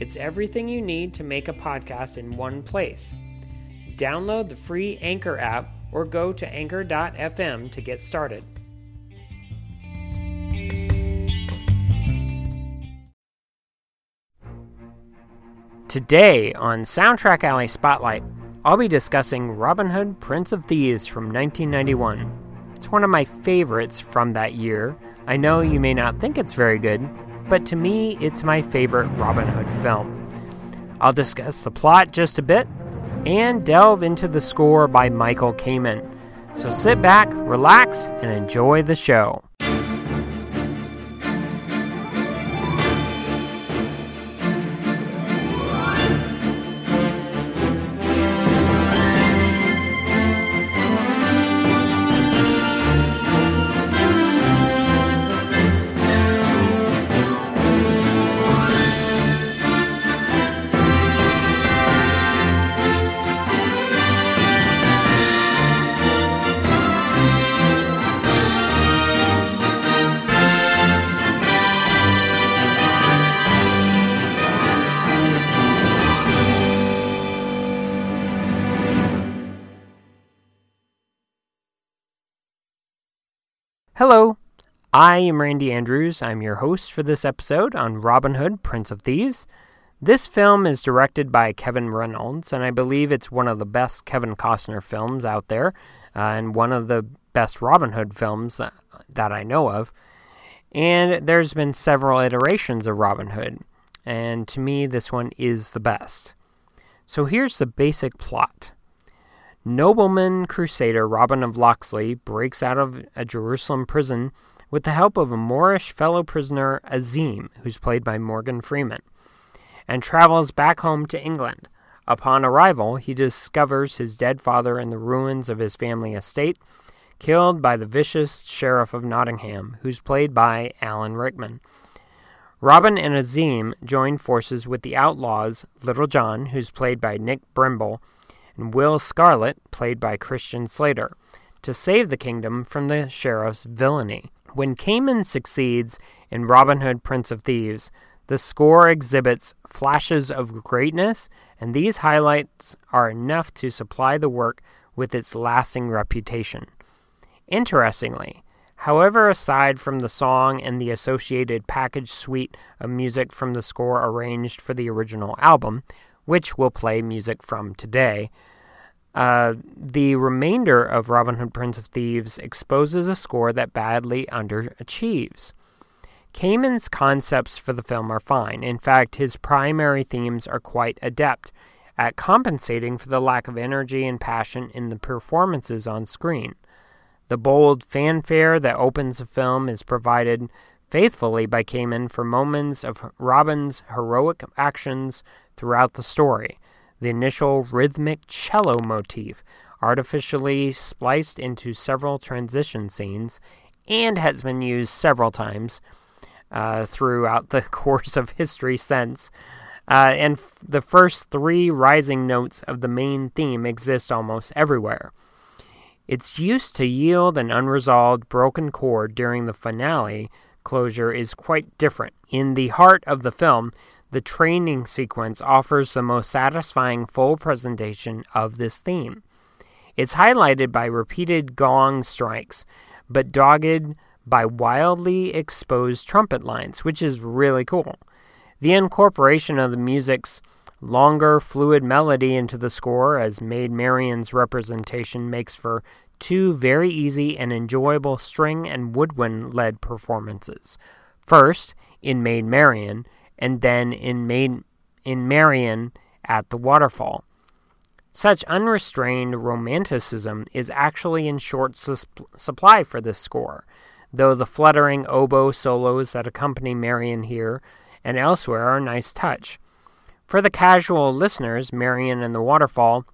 It's everything you need to make a podcast in one place. Download the free Anchor app or go to anchor.fm to get started. Today on Soundtrack Alley Spotlight, I'll be discussing Robin Hood Prince of Thieves from 1991. It's one of my favorites from that year. I know you may not think it's very good, but to me, it's my favorite Robin Hood film. I'll discuss the plot just a bit and delve into the score by Michael Kamen. So sit back, relax, and enjoy the show. I am Randy Andrews. I'm your host for this episode on Robin Hood, Prince of Thieves. This film is directed by Kevin Reynolds, and I believe it's one of the best Kevin Costner films out there, uh, and one of the best Robin Hood films that, that I know of. And there's been several iterations of Robin Hood, and to me, this one is the best. So here's the basic plot. Nobleman crusader Robin of Locksley breaks out of a Jerusalem prison with the help of a Moorish fellow prisoner, Azim, who's played by Morgan Freeman, and travels back home to England. Upon arrival, he discovers his dead father in the ruins of his family estate, killed by the vicious Sheriff of Nottingham, who's played by Alan Rickman. Robin and Azim join forces with the outlaws Little John, who's played by Nick Brimble, and Will Scarlet, played by Christian Slater, to save the kingdom from the sheriff's villainy. When Kamen succeeds in Robin Hood Prince of Thieves, the score exhibits flashes of greatness, and these highlights are enough to supply the work with its lasting reputation. Interestingly, however, aside from the song and the associated package suite of music from the score arranged for the original album, which we'll play music from today. Uh, the remainder of Robin Hood Prince of Thieves exposes a score that badly underachieves. Kamen's concepts for the film are fine. In fact, his primary themes are quite adept at compensating for the lack of energy and passion in the performances on screen. The bold fanfare that opens the film is provided faithfully by Kamen for moments of Robin's heroic actions throughout the story. The initial rhythmic cello motif, artificially spliced into several transition scenes, and has been used several times uh, throughout the course of history since. Uh, and f- the first three rising notes of the main theme exist almost everywhere. Its use to yield an unresolved broken chord during the finale closure is quite different. In the heart of the film, the training sequence offers the most satisfying full presentation of this theme. It's highlighted by repeated gong strikes, but dogged by wildly exposed trumpet lines, which is really cool. The incorporation of the music's longer, fluid melody into the score, as Maid Marian's representation, makes for two very easy and enjoyable string and woodwind led performances. First, in Maid Marian, and then in, in Marian at the waterfall. Such unrestrained romanticism is actually in short su- supply for this score, though the fluttering oboe solos that accompany Marian here and elsewhere are a nice touch. For the casual listeners, Marian and the Waterfall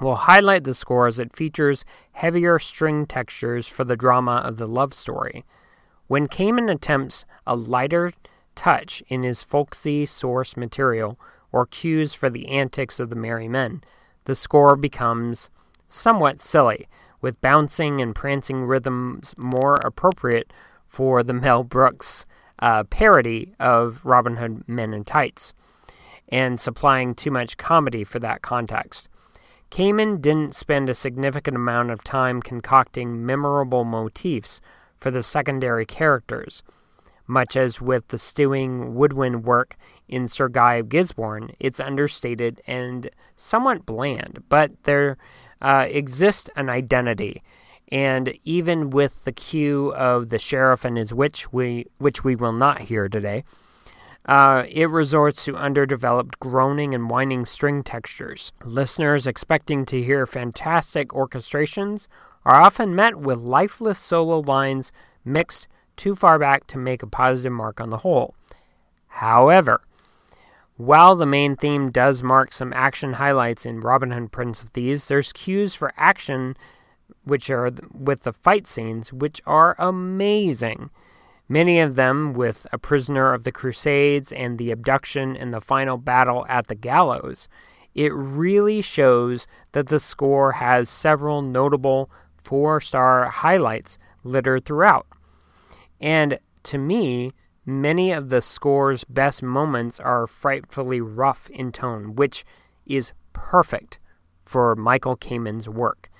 will highlight the score as it features heavier string textures for the drama of the love story. When Kamen attempts a lighter touch in his folksy source material or cues for the antics of the merry men, the score becomes somewhat silly, with bouncing and prancing rhythms more appropriate for the Mel Brooks uh, parody of Robin Hood Men in Tights, and supplying too much comedy for that context. Kamen didn't spend a significant amount of time concocting memorable motifs for the secondary characters. Much as with the stewing woodwind work in Sir Guy of Gisborne, it's understated and somewhat bland, but there uh, exists an identity. And even with the cue of the sheriff and his witch, we, which we will not hear today, uh, it resorts to underdeveloped groaning and whining string textures. Listeners expecting to hear fantastic orchestrations are often met with lifeless solo lines mixed too far back to make a positive mark on the whole. However, while the main theme does mark some action highlights in Robin Hood Prince of Thieves, there's cues for action which are with the fight scenes which are amazing many of them with a prisoner of the Crusades and the abduction and the final battle at the gallows, it really shows that the score has several notable four star highlights littered throughout. And to me, many of the score's best moments are frightfully rough in tone, which is perfect for Michael Kamen's work.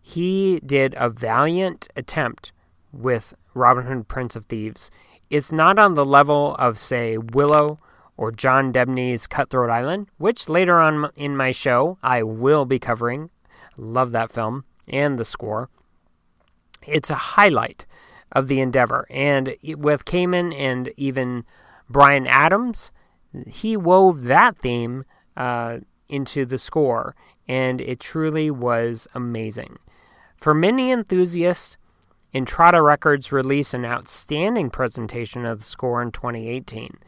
He did a valiant attempt with Robin Hood Prince of Thieves It's not on the level of, say, Willow or John Debney's Cutthroat Island, which later on in my show I will be covering. Love that film and the score. It's a highlight of the endeavor. And with Kamen and even Bryan Adams, he wove that theme uh, into the score, and it truly was amazing. For many enthusiasts, Intrada Records released an outstanding presentation of the score in 2018,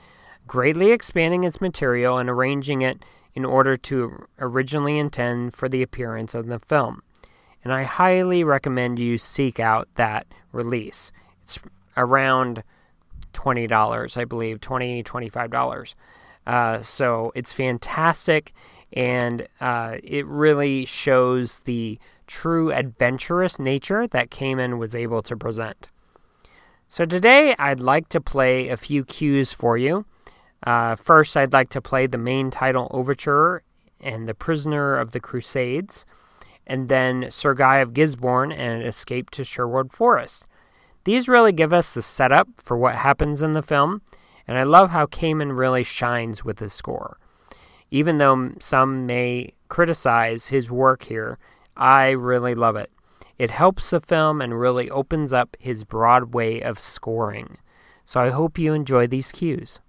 greatly expanding its material and arranging it in order to originally intend for the appearance of the film. And I highly recommend you seek out that release. It's around $20, I believe, $20, $25. Uh, so it's fantastic and uh, it really shows the true adventurous nature that Kamen was able to present. So today I'd like to play a few cues for you. Uh, first, I'd like to play the main title overture and The Prisoner of the Crusades, and then Sir Guy of Gisborne and Escape to Sherwood Forest. These really give us the setup for what happens in the film, and I love how Kamen really shines with his score. Even though some may criticize his work here, I really love it. It helps the film and really opens up his broad way of scoring. So I hope you enjoy these cues.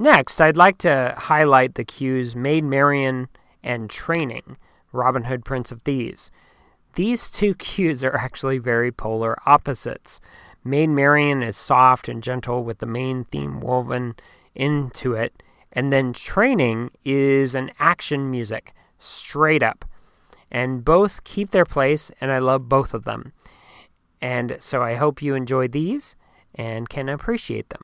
Next, I'd like to highlight the cues Maid Marian and Training, Robin Hood Prince of Thieves. These two cues are actually very polar opposites. Maid Marian is soft and gentle with the main theme woven into it, and then Training is an action music, straight up. And both keep their place, and I love both of them. And so I hope you enjoy these and can appreciate them.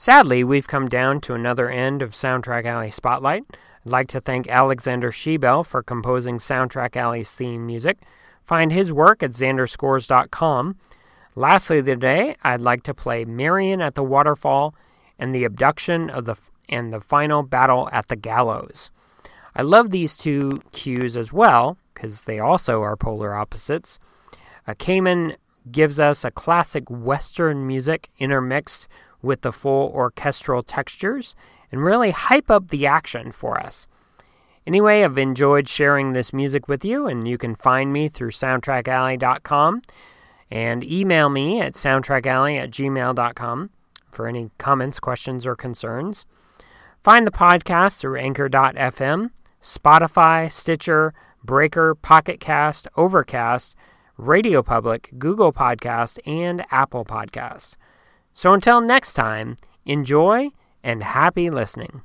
Sadly, we've come down to another end of Soundtrack Alley Spotlight. I'd like to thank Alexander Schiebel for composing Soundtrack Alley's theme music. Find his work at xanderscores.com. Lastly, today, I'd like to play Marian at the Waterfall and the Abduction of the and the Final Battle at the Gallows. I love these two cues as well because they also are polar opposites. Uh, Kamen gives us a classic Western music intermixed with the full orchestral textures and really hype up the action for us. Anyway, I've enjoyed sharing this music with you, and you can find me through soundtrackalley.com and email me at soundtrackalley at gmail.com for any comments, questions, or concerns. Find the podcast through anchor.fm, Spotify, Stitcher, Breaker, Pocket Cast, Overcast, Radio Public, Google Podcast, and Apple Podcast. So until next time, enjoy and happy listening.